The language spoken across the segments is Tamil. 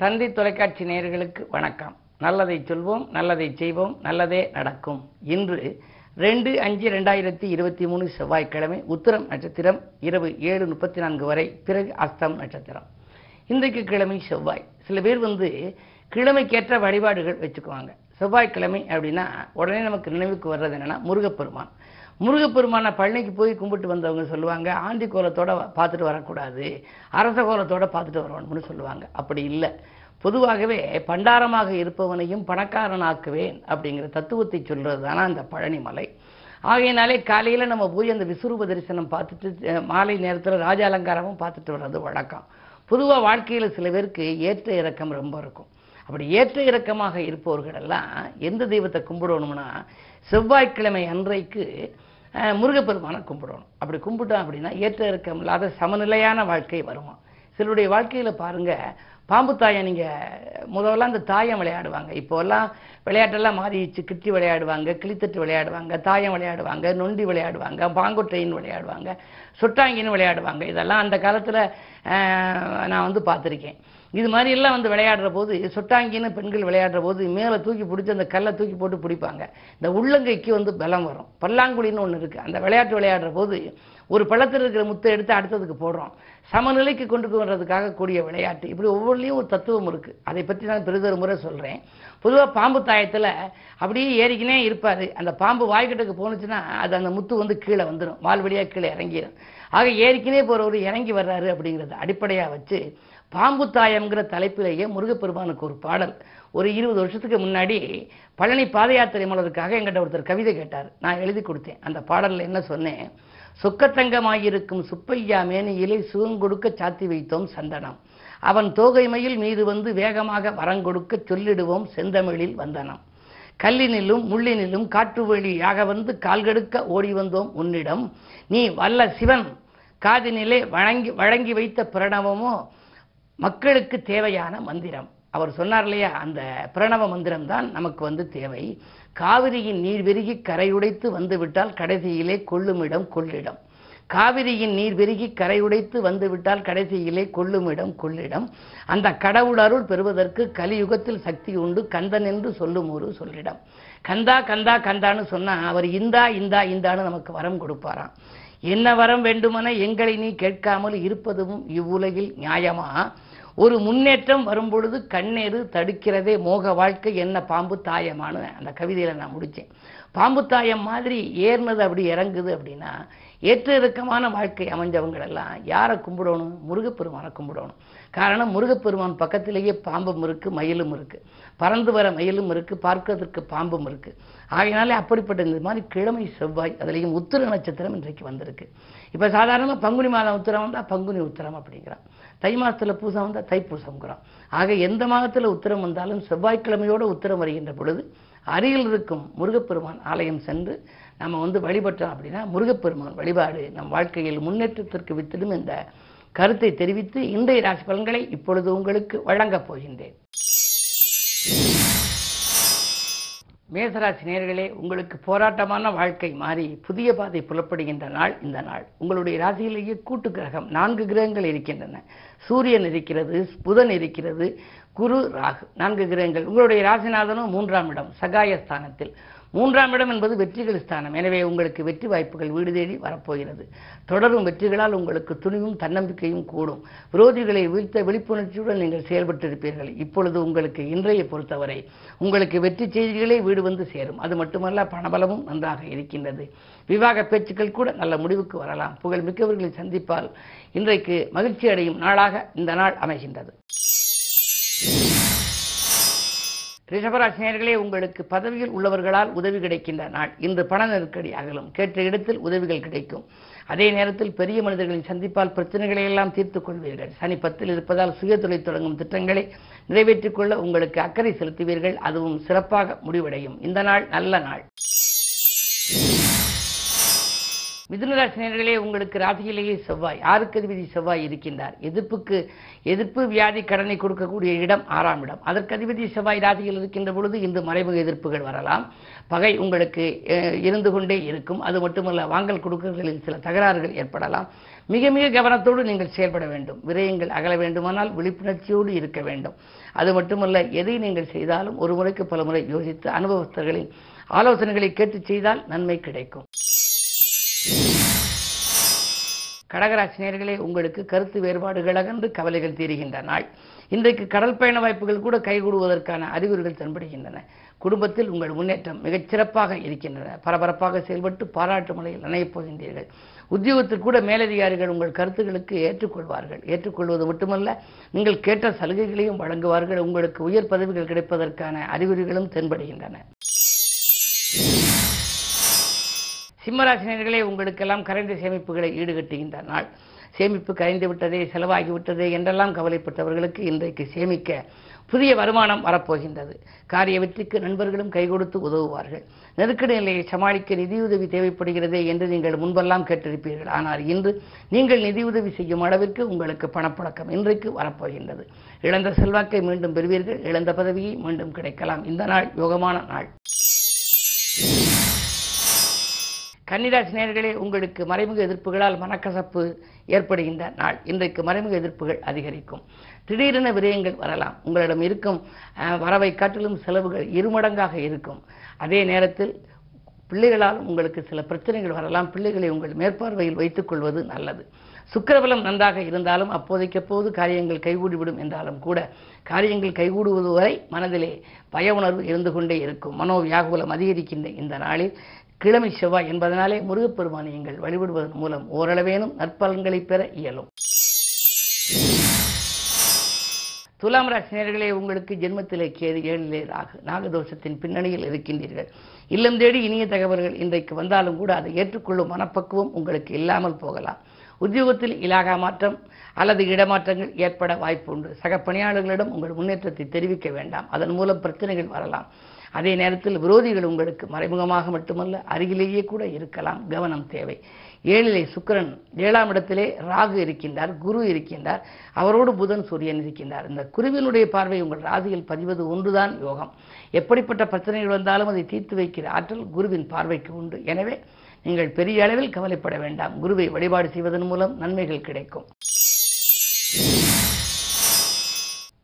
தந்தி தொலைக்காட்சி நேயர்களுக்கு வணக்கம். நல்லதை சொல்வோம் நல்லதை செய்வோம் நல்லதே நடக்கும். இன்று ரெண்டு அஞ்சு ரெண்டாயிரத்தி இருபத்தி மூணு செவ்வாய்க்கிழமை உத்திரம் நட்சத்திரம் இரவு ஏழு முப்பத்தி நான்கு வரை பிறகு அஸ்தம் நட்சத்திரம். இன்றைக்கு கிழமை செவ்வாய். சில பேர் வந்து கிழமைக்கேற்ற வழிபாடுகள் வச்சுக்குவாங்க. செவ்வாய்க்கிழமை அப்படின்னா உடனே நமக்கு நினைவுக்கு வர்றது என்னன்னா முருகப்பெருமான். முருகப்பெருமானை பழனிக்கு போய் கும்பிட்டு வந்தவங்க சொல்லுவாங்க ஆண்டி கோலத்தோட பார்த்துட்டு வரக்கூடாது அரச கோலத்தோட பார்த்துட்டு வரணும்னு சொல்லுவாங்க. அப்படி இல்லை. பொதுவாகவே பண்டாரமாக இருப்பவனையும் பணக்காரனாக்குவேன் அப்படிங்கிற தத்துவத்தை சொல்கிறது தானே அந்த பழனி மலை. ஆகையினாலே காலையில் நம்ம போய் அந்த விஸ்வரூப தரிசனம் பார்த்துட்டு மாலை நேரத்தில் ராஜ அலங்காரமும் பார்த்துட்டு வர்றது வழக்கம். பொதுவாக வாழ்க்கையில் சில பேருக்கு ஏற்ற இறக்கம் ரொம்ப இருக்கும். அப்படி ஏற்ற இறக்கமாக இருப்பவர்கள் எல்லாம் எந்த தெய்வத்தை கும்பிடணும்னா செவ்வாய்க்கிழமை அன்றைக்கு முருகப்பெருமானை கும்பிடணும். அப்படி கும்பிட்டோம் அப்படின்னா ஏற்ற இறக்கம் இல்லாத சமநிலையான வாழ்க்கை வருமா? சிலருடைய வாழ்க்கையில் பாருங்க பாம்பு தாயம் நீங்கள் முதல்ல அந்த தாயம் விளையாடுவாங்க. இப்போல்லாம் விளையாட்டெல்லாம் மாறிடுச்சு கிட்டி விளையாடுவாங்க கிளித்தட்டு விளையாடுவாங்க தாயம் விளையாடுவாங்க நொண்டி விளையாடுவாங்க பாங்குட்டைன்னு விளையாடுவாங்க சொட்டாங்கின்னு விளையாடுவாங்க. இதெல்லாம் அந்த காலத்தில் நான் வந்து பார்த்துருக்கேன். இது மாதிரி எல்லாம் வந்து விளையாடுற போது சொட்டாங்கின்னு பெண்கள் விளையாடுற போது மேலே தூக்கி பிடிச்சி அந்த கல்லை தூக்கி போட்டு பிடிப்பாங்க. இந்த உள்ளங்கைக்கு வந்து பலம் வரும். பல்லாங்குழின்னு ஒன்று இருக்குது அந்த விளையாட்டு விளையாடுற போது ஒரு பழத்தில் இருக்கிற முத்தை எடுத்து அடுத்ததுக்கு போடுறோம். சமநிலைக்கு கொண்டு வர்றதுக்காக கூடிய விளையாட்டு. இப்படி ஒவ்வொரு ஒவ்வொன்றிலையும் ஒரு தத்துவம் இருக்குது அதை பற்றி நான் பெரிதொரு முறை சொல்கிறேன் பொதுவாக பாம்பு தாயத்தில் அப்படியே ஏறிக்கினே இருப்பார். அந்த பாம்பு வாய்கிட்டக்கு போணுச்சுன்னா அது அந்த முத்து வந்து கீழே வந்துடும் வால்வழியாக கீழே இறங்கிடும் ஆக ஏறிக்கினே போகிறவர் இறங்கி வர்றாரு அப்படிங்கிறத அடிப்படையாக வச்சு பாம்பு தாயம்ங்கிற தலைப்பிலேயே முருகப்பெருமானுக்கு ஒரு பாடல். ஒரு இருபது வருஷத்துக்கு முன்னாடி பழனி பாத யாத்திரை மலருக்காக எங்கிட்ட ஒருத்தர் கவிதை கேட்டார். நான் எழுதி கொடுத்தேன். அந்த பாடலில் என்ன சொன்னேன்? சொக்கத்தங்கமாயிருக்கும் சுப்பையா மேனியிலே சுகங்கொடுக்க சாத்தி வைத்தோம் சந்தனம். அவன் தோகைமையில் மீது வந்து வேகமாக வரங்கொடுக்க சொல்லிடுவோம் செந்தமிழில் வந்தனம். கல்லினிலும் முள்ளினிலும் காற்று வழியாக வந்து கால்கெடுக்க ஓடி வந்தோம் உன்னிடம். நீ வல்ல சிவன் காதினிலே வழங்கி வழங்கி வைத்த பிரணவமோ மக்களுக்கு தேவையான மந்திரம். அவர் சொன்னார் இல்லையா அந்த பிரணவ மந்திரம் தான் நமக்கு வந்து தேவை. காவிரியின் நீர் பெருகி கரையுடைத்து வந்துவிட்டால் கடைசியிலே கொள்ளுமிடம் கொள்ளிடம். காவிரியின் நீர் பெருகி கரை உடைத்து வந்துவிட்டால் கடைசியிலே கொள்ளுமிடம் கொள்ளிடம். அந்த கடவுள் அருள் பெறுவதற்கு கலியுகத்தில் சக்தி உண்டு. கந்தன் என்று சொல்லும் ஒரு சொல்லிடம். கந்தா கந்தா கந்தான்னு சொன்னா அவர் இந்தா இந்தா இந்தான்னு நமக்கு வரம் கொடுப்பாராம். என்ன வரம் வேண்டுமென எங்களை நீ கேட்காமல் இருப்பதும் இவ்வுலகில் நியாயமா? ஒரு முன்னேற்றம் வரும்பொழுது கண்ணேறு தடுக்கிறதே மோக வாழ்க்கை என்ன பாம்பு தாயமானு அந்த கவிதையில் நான் முடித்தேன் பாம்பு தாயம் மாதிரி ஏறினது அப்படி இறங்குது அப்படின்னா ஏற்ற இறக்கமான வாழ்க்கை அமைஞ்சவங்களெல்லாம் யாரை கும்பிடணும்? முருகப்பெருமானை கும்பிடணும். காரணம் முருகப்பெருமான் பக்கத்திலேயே பாம்பும் இருக்கு மயிலும் இருக்கு. பறந்து வர மயிலும் இருக்கு பார்க்கிறதுக்கு பாம்பும் இருக்கு. ஆகையினாலே அப்படிப்பட்ட இந்த மாதிரி கிழமை செவ்வாய் அதுலேயும் உத்திர நட்சத்திரம் இன்றைக்கு வந்திருக்கு. இப்போ சாதாரணமாக பங்குனி மாதம் உத்திரம் வந்தால் பங்குனி உத்திரம் அப்படிங்கிறான். தை மாதத்தில் பூசம் வந்தால் தைப்பூசம்ங்கிறான் ஆக எந்த மாதத்தில் உத்திரம் வந்தாலும் செவ்வாய்க்கிழமையோடு உத்திரம் வருகின்ற பொழுது அருகில் இருக்கும் முருகப்பெருமான் ஆலயம் சென்று நம்ம வந்து வழிபட்டோம் அப்படின்னா முருகப்பெருமான் வழிபாடு நம் வாழ்க்கையில் முன்னேற்றத்திற்கு வித்திடும் இந்த கருத்தை தெரிவித்து இன்றைய ராசி பலன்களை இப்பொழுது உங்களுக்கு வழங்கப் போகின்றேன். மேசராசி நேர்களே உங்களுக்கு போராட்டமான வாழ்க்கை மாறி புதிய பாதை புலப்படுகின்ற நாள் இந்த நாள். உங்களுடைய ராசியிலேயே கூட்டு கிரகம் நான்கு கிரகங்கள் இருக்கின்றன. சூரியன் இருக்கிறது புதன் இருக்கிறது குரு ராகு நான்கு கிரகங்கள். உங்களுடைய ராசிநாதனும் மூன்றாம் இடம் சகாயஸ்தானத்தில். மூன்றாம் இடம் என்பது வெற்றிகள் ஸ்தானம். எனவே உங்களுக்கு வெற்றி வாய்ப்புகள் வீடு தேடி வரப்போகிறது. தொடரும் வெற்றிகளால் உங்களுக்கு துணிவும் தன்னம்பிக்கையும் கூடும். விரோதிகளை வீழ்த்த விழிப்புணர்ச்சியுடன் நீங்கள் செயல்பட்டிருப்பீர்கள். இப்பொழுது உங்களுக்கு இன்றைய பொறுத்தவரை உங்களுக்கு வெற்றி செய்திகளே வீடு வந்து சேரும். அது மட்டுமல்ல பணபலமும் நன்றாக இருக்கின்றது. விவாக பேச்சுக்கள் கூட நல்ல முடிவுக்கு வரலாம். புகழ் மிக்கவர்களை சந்திப்பால் இன்றைக்கு மகிழ்ச்சி அடையும் நாளாக இந்த நாள் அமைகின்றது. ரிஷபராசினியர்களே உங்களுக்கு பதவியில் உள்ளவர்களால் உதவி கிடைக்கின்ற நாள். இன்று பண நெருக்கடி அகலும். கேட்ட இடத்தில் உதவிகள் கிடைக்கும். அதே நேரத்தில் பெரிய மனிதர்களின் சந்திப்பால் பிரச்சனைகளை எல்லாம் தீர்த்துக் கொள்வீர்கள். சனி பத்தில் இருப்பதால் சுய தொழில் தொடங்கும் திட்டங்களை நிறைவேற்றிக் கொள்ள உங்களுக்கு அக்கறை செலுத்துவீர்கள். அதுவும் சிறப்பாக முடிவடையும். இந்த நாள் நல்ல நாள். மிதுனராசினியர்களே உங்களுக்கு ராசியிலேயே செவ்வாய். ஆறுக்கு அதிபதி செவ்வாய் இருக்கின்றார்? எதிர்ப்புக்கு எதிர்ப்பு வியாதி கடனை கொடுக்கக்கூடிய இடம் ஆறாம் இடம். அதற்கு அதிபதி செவ்வாய் ராசியில் இருக்கின்ற பொழுது இன்று மறைமுக எதிர்ப்புகள் வரலாம். பகை உங்களுக்கு இருந்து கொண்டே இருக்கும். அது மட்டுமல்ல வாங்கல் கொடுக்கல்களில் சில தகராறுகள் ஏற்படலாம். மிக மிக கவனத்தோடு நீங்கள் செயல்பட வேண்டும். விரயங்கள் அகல வேண்டுமானால் விழிப்புணர்ச்சியோடு இருக்க வேண்டும். அது மட்டுமல்ல எதை நீங்கள் செய்தாலும் ஒரு முறைக்கு பல முறை யோசித்து அனுபவஸ்தர்களின் ஆலோசனைகளை கேட்டு செய்தால் நன்மை கிடைக்கும். கடகராசி நேர்களே உங்களுக்கு கருத்து வேறுபாடுகள் அகன்று கவலைகள் தீருகின்ற நாள். இன்றைக்கு கடல் பயண வாய்ப்புகள் கூட கைகூடுவதற்கான அறிகுறிகள் தென்படுகின்றன. குடும்பத்தில் உங்கள் முன்னேற்றம் மிகச்சிறப்பாக இருக்கின்றன. பரபரப்பாக செயல்பட்டு பாராட்டு முறையில் நனையப் போகின்றீர்கள். உத்தியோகத்தில் கூட மேலதிகாரிகள் உங்கள் கருத்துக்களுக்கு ஏற்றுக்கொள்வார்கள். ஏற்றுக்கொள்வது மட்டுமல்ல நீங்கள் கேட்ட சலுகைகளையும் வழங்குவார்கள். உங்களுக்கு உயர் பதவிகள் கிடைப்பதற்கான அறிகுறிகளும் தென்படுகின்றன. சிம்மராசினியர்களே உங்களுக்கெல்லாம் கரைந்த சேமிப்புகளை ஈடுகட்டுகின்ற நாள். சேமிப்பு கரைந்து விட்டதே செலவாகி விட்டதே என்றெல்லாம் கவலைப்பட்டவர்களுக்கு இன்றைக்கு சேமிக்க புதிய வருமானம் வரப்போகின்றது. காரிய வெற்றிக்கு நண்பர்களும் கை கொடுத்து உதவுவார்கள். நெருக்கடி நிலையை சமாளிக்க நிதியுதவி தேவைப்படுகிறதே என்று நீங்கள் முன்பெல்லாம் கேட்டிருப்பீர்கள். ஆனால் இன்று நீங்கள் நிதியுதவி செய்யும் அளவிற்கு உங்களுக்கு பணப்புழக்கம் இன்றைக்கு வரப்போகின்றது. இழந்த செல்வாக்கை மீண்டும் பெறுவீர்கள். இழந்த பதவியை மீண்டும் கிடைக்கலாம். இந்த நாள் யோகமான நாள். கன்னிராசி நேர்களே உங்களுக்கு மறைமுக எதிர்ப்புகளால் மனக்கசப்பு ஏற்படுகின்ற நாள். இன்றைக்கு மறைமுக எதிர்ப்புகள் அதிகரிக்கும். திடீரென விரயங்கள் வரலாம். உங்களிடம் இருக்கும் வரவை காட்டிலும் செலவுகள் இருமடங்காக இருக்கும். அதே நேரத்தில் பிள்ளைகளால் உங்களுக்கு சில பிரச்சனைகள் வரலாம். பிள்ளைகளை உங்கள் மேற்பார்வையில் வைத்துக் கொள்வது நல்லது. சுக்கரபலம் நன்றாக இருந்தாலும் அப்போதைக்கப்போது காரியங்கள் கைகூடிவிடும் என்றாலும் கூட காரியங்கள் கைகூடுவது வரை மனதிலே பய உணர்வு இருந்து கொண்டே இருக்கும். மனோவியாகுலம் அதிகரிக்கின்ற இந்த நாளில் கிழமை செவ்வாய் என்பதனாலே முருகப்பெருமானை நீங்கள் வழிபடுவதன் மூலம் ஓரளவேனும் நற்பலன்களை பெற இயலும். துலாம் ராசினியர்களே உங்களுக்கு ஜென்மத்திலே கேது ஏழிலே ராகு. நாகதோஷத்தின் பின்னணியில் இருக்கின்றீர்கள். இல்லம் தேடி இனிய தகவல்கள் இன்றைக்கு வந்தாலும் கூட அதை ஏற்றுக்கொள்ளும் மனப்பக்குவம் உங்களுக்கு இல்லாமல் போகலாம். உத்தியோகத்தில் இலாகா மாற்றம் அல்லது இடமாற்றங்கள் ஏற்பட வாய்ப்பு உண்டு. சக பணியாளர்களிடம் உங்கள் முன்னேற்றத்தை தெரிவிக்க வேண்டாம். அதன் மூலம் பிரச்சனைகள் வரலாம். அதே நேரத்தில் விரோதிகள் உங்களுக்கு மறைமுகமாக மட்டுமல்ல அருகிலேயே கூட இருக்கலாம். கவனம் தேவை. ஏழிலே சுக்கிரன் ஏழாம் இடத்திலே ராகு இருக்கின்றார் குரு இருக்கின்றார் அவரோடு புதன் சூரியன் இருக்கின்றார். இந்த குருவினுடைய பார்வை உங்கள் ராசியில் பதிவது ஒன்றுதான் யோகம். எப்படிப்பட்ட பிரச்சனைகள் வந்தாலும் அதை தீர்த்து வைக்கிற ஆற்றல் குருவின் பார்வைக்கு உண்டு. எனவே நீங்கள் பெரிய அளவில் கவலைப்பட வேண்டாம். குருவை வழிபாடு செய்வதன் மூலம் நன்மைகள் கிடைக்கும்.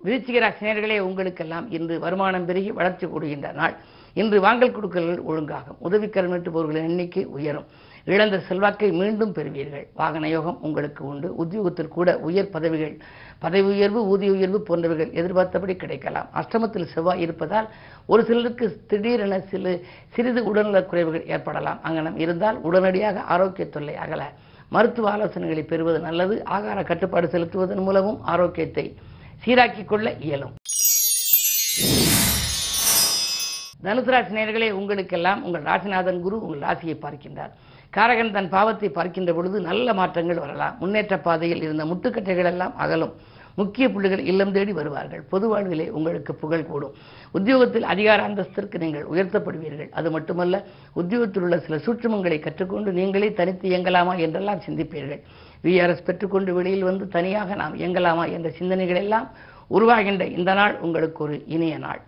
விருச்சிக ராசினியர்களே உங்களுக்கெல்லாம் இன்று வருமானம் பெருகி வளர்ச்சி கூடுகின்ற நாள். இன்று வாங்கல் கொடுக்கல்கள் ஒழுங்காகும். உதவிக்கரம் நீட்டுபவர்களின் எண்ணிக்கை உயரும். இழந்த செல்வாக்கை மீண்டும் பெறுவீர்கள். வாகன யோகம் உங்களுக்கு உண்டு. உத்தியோகத்தில் கூட உயர் பதவிகள் பதவி உயர்வு ஊதிய உயர்வு போன்றவைகள் எதிர்பார்த்தபடி கிடைக்கலாம். அஷ்டமத்தில் செவ்வாய் இருப்பதால் ஒரு சிலருக்கு திடீரென சில சிறிது உடல்நலக் குறைவுகள் ஏற்படலாம். அங்கனம் இருந்தால் உடனடியாக ஆரோக்கிய தொல்லை அகல. மருத்துவ ஆலோசனைகளை பெறுவது நல்லது. ஆகார கட்டுப்பாடு செலுத்துவதன் மூலமும் ஆரோக்கியத்தை சீராக்கிக் கொள்ள இயலும். தனுசு ராசி உங்களுக்கெல்லாம் உங்கள் ராசிநாதன் குரு உங்கள் ராசியை பார்க்கின்றார். காரகன் தன் பாவத்தை பார்க்கின்ற பொழுது நல்ல மாற்றங்கள் வரலாம். முன்னேற்ற பாதையில் இருந்த முட்டுக்கட்டைகள் எல்லாம் அகலும். முக்கிய புள்ளிகள் இல்லம் தேடி வருவார்கள். பொது வாழ்விலே உங்களுக்கு புகழ் கூடும். உத்தியோகத்தில் அதிகார அந்தஸ்திற்கு நீங்கள் உயர்த்தப்படுவீர்கள். அது மட்டுமல்ல உத்தியோகத்தில் உள்ள சில சூட்சுமங்களை கற்றுக்கொண்டு நீங்களே தனித்து இயங்கலாமா என்றெல்லாம் சிந்திப்பீர்கள். விஆர்எஸ் பெற்றுக்கொண்டு வெளியில் வந்து தனியாக நாம் இயங்கலாமா என்ற சிந்தனைகள் எல்லாம் உருவாகின்ற இந்த நாள் உங்களுக்கு ஒரு இனிய நாள்.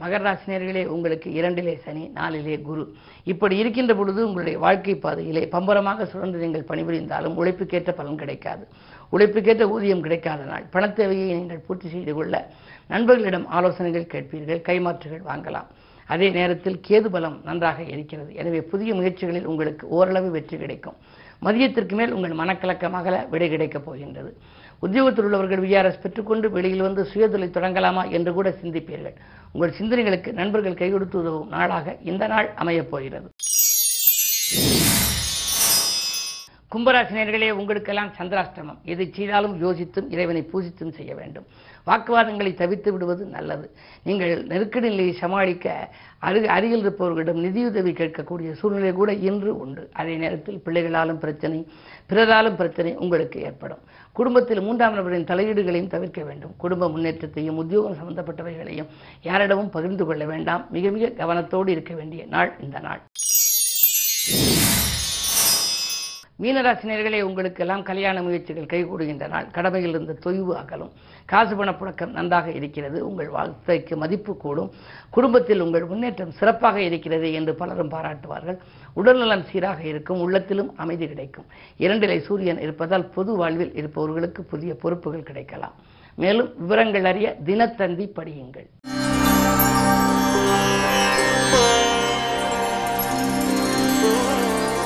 மகர ராசினியர்களே உங்களுக்கு இரண்டிலே சனி நாலிலே குரு. இப்படி இருக்கின்ற பொழுது உங்களுடைய வாழ்க்கை பாதையிலே பம்பரமாக சுழன்று நீங்கள் பணிபுரிந்தாலும் உழைப்புக்கேற்ற பலன் கிடைக்காது. உழைப்புக்கேற்ற ஊதியம் கிடைக்காத நாள் பணத் தேவையை நீங்கள் பூர்த்தி செய்து கொள்ள நண்பர்களிடம் ஆலோசனைகள் கேட்பீர்கள் கைமாற்றுகள் வாங்கலாம். அதே நேரத்தில் கேது பலம் நன்றாக இருக்கிறது. எனவே புதிய முயற்சிகளில் உங்களுக்கு ஓரளவு வெற்றி கிடைக்கும். மதியத்திற்கு மேல் உங்கள் மனக்கலக்கமாக விடை கிடைக்கப் போகின்றது. உத்தியோகத்தில் உள்ளவர்கள் விஆர்எஸ் பெற்றுக்கொண்டு வெளியில் வந்து சுயதொழில் தொடங்கலாமா என்று கூட சிந்திப்பீர்கள். உங்கள் சிந்தனைகளுக்கு நண்பர்கள் கை கொடுத்து உதவும் நாளாக இந்த நாள் அமையப் போகிறது. கும்பராசினியர்களே உங்களுக்கெல்லாம் சந்திராஷ்டமம் எதை செய்தாலும் யோசித்தும் இறைவனை பூஜித்தும் செய்ய வேண்டும். வாக்குவாதங்களை தவிர்த்து விடுவது நல்லது. நீங்கள் நெருக்கடி நிலையை சமாளிக்க அரு அருகில் இருப்பவர்களிடம் நிதியுதவி கேட்கக்கூடிய சூழ்நிலை கூட இன்று உண்டு. அதே நேரத்தில் பிள்ளைகளாலும் பிரச்சனை பிறராலும் பிரச்சனை உங்களுக்கு ஏற்படும். குடும்பத்தில் மூன்றாம் நபரின் தலையீடுகளையும் தவிர்க்க வேண்டும். குடும்ப முன்னேற்றத்தையும் உத்தியோகம் சம்பந்தப்பட்டவைகளையும் யாரிடமும் பகிர்ந்து கொள்ள வேண்டாம். மிக மிக கவனத்தோடு இருக்க வேண்டிய நாள் இந்த நாள். மீனராசினியர்களே உங்களுக்கெல்லாம் கல்யாண முயற்சிகள் கைகூடுகின்ற நாள் கடமையில் இருந்த தொய்வு அகலும். காசு பணப்புழக்கம் நன்றாக இருக்கிறது. உங்கள் வாழ்க்கைக்கு மதிப்பு கூடும். குடும்பத்தில் உங்கள் முன்னேற்றம் சிறப்பாக இருக்கிறது என்று பலரும் பாராட்டுவார்கள். உடல்நலம் சீராக இருக்கும். உள்ளத்திலும் அமைதி கிடைக்கும். இரண்டிலை சூரியன் இருப்பதால் பொது வாழ்வில் இருப்பவர்களுக்கு புதிய பொறுப்புகள் கிடைக்கலாம். மேலும் விவரங்கள் அறிய தினத்தந்தி படியுங்கள்.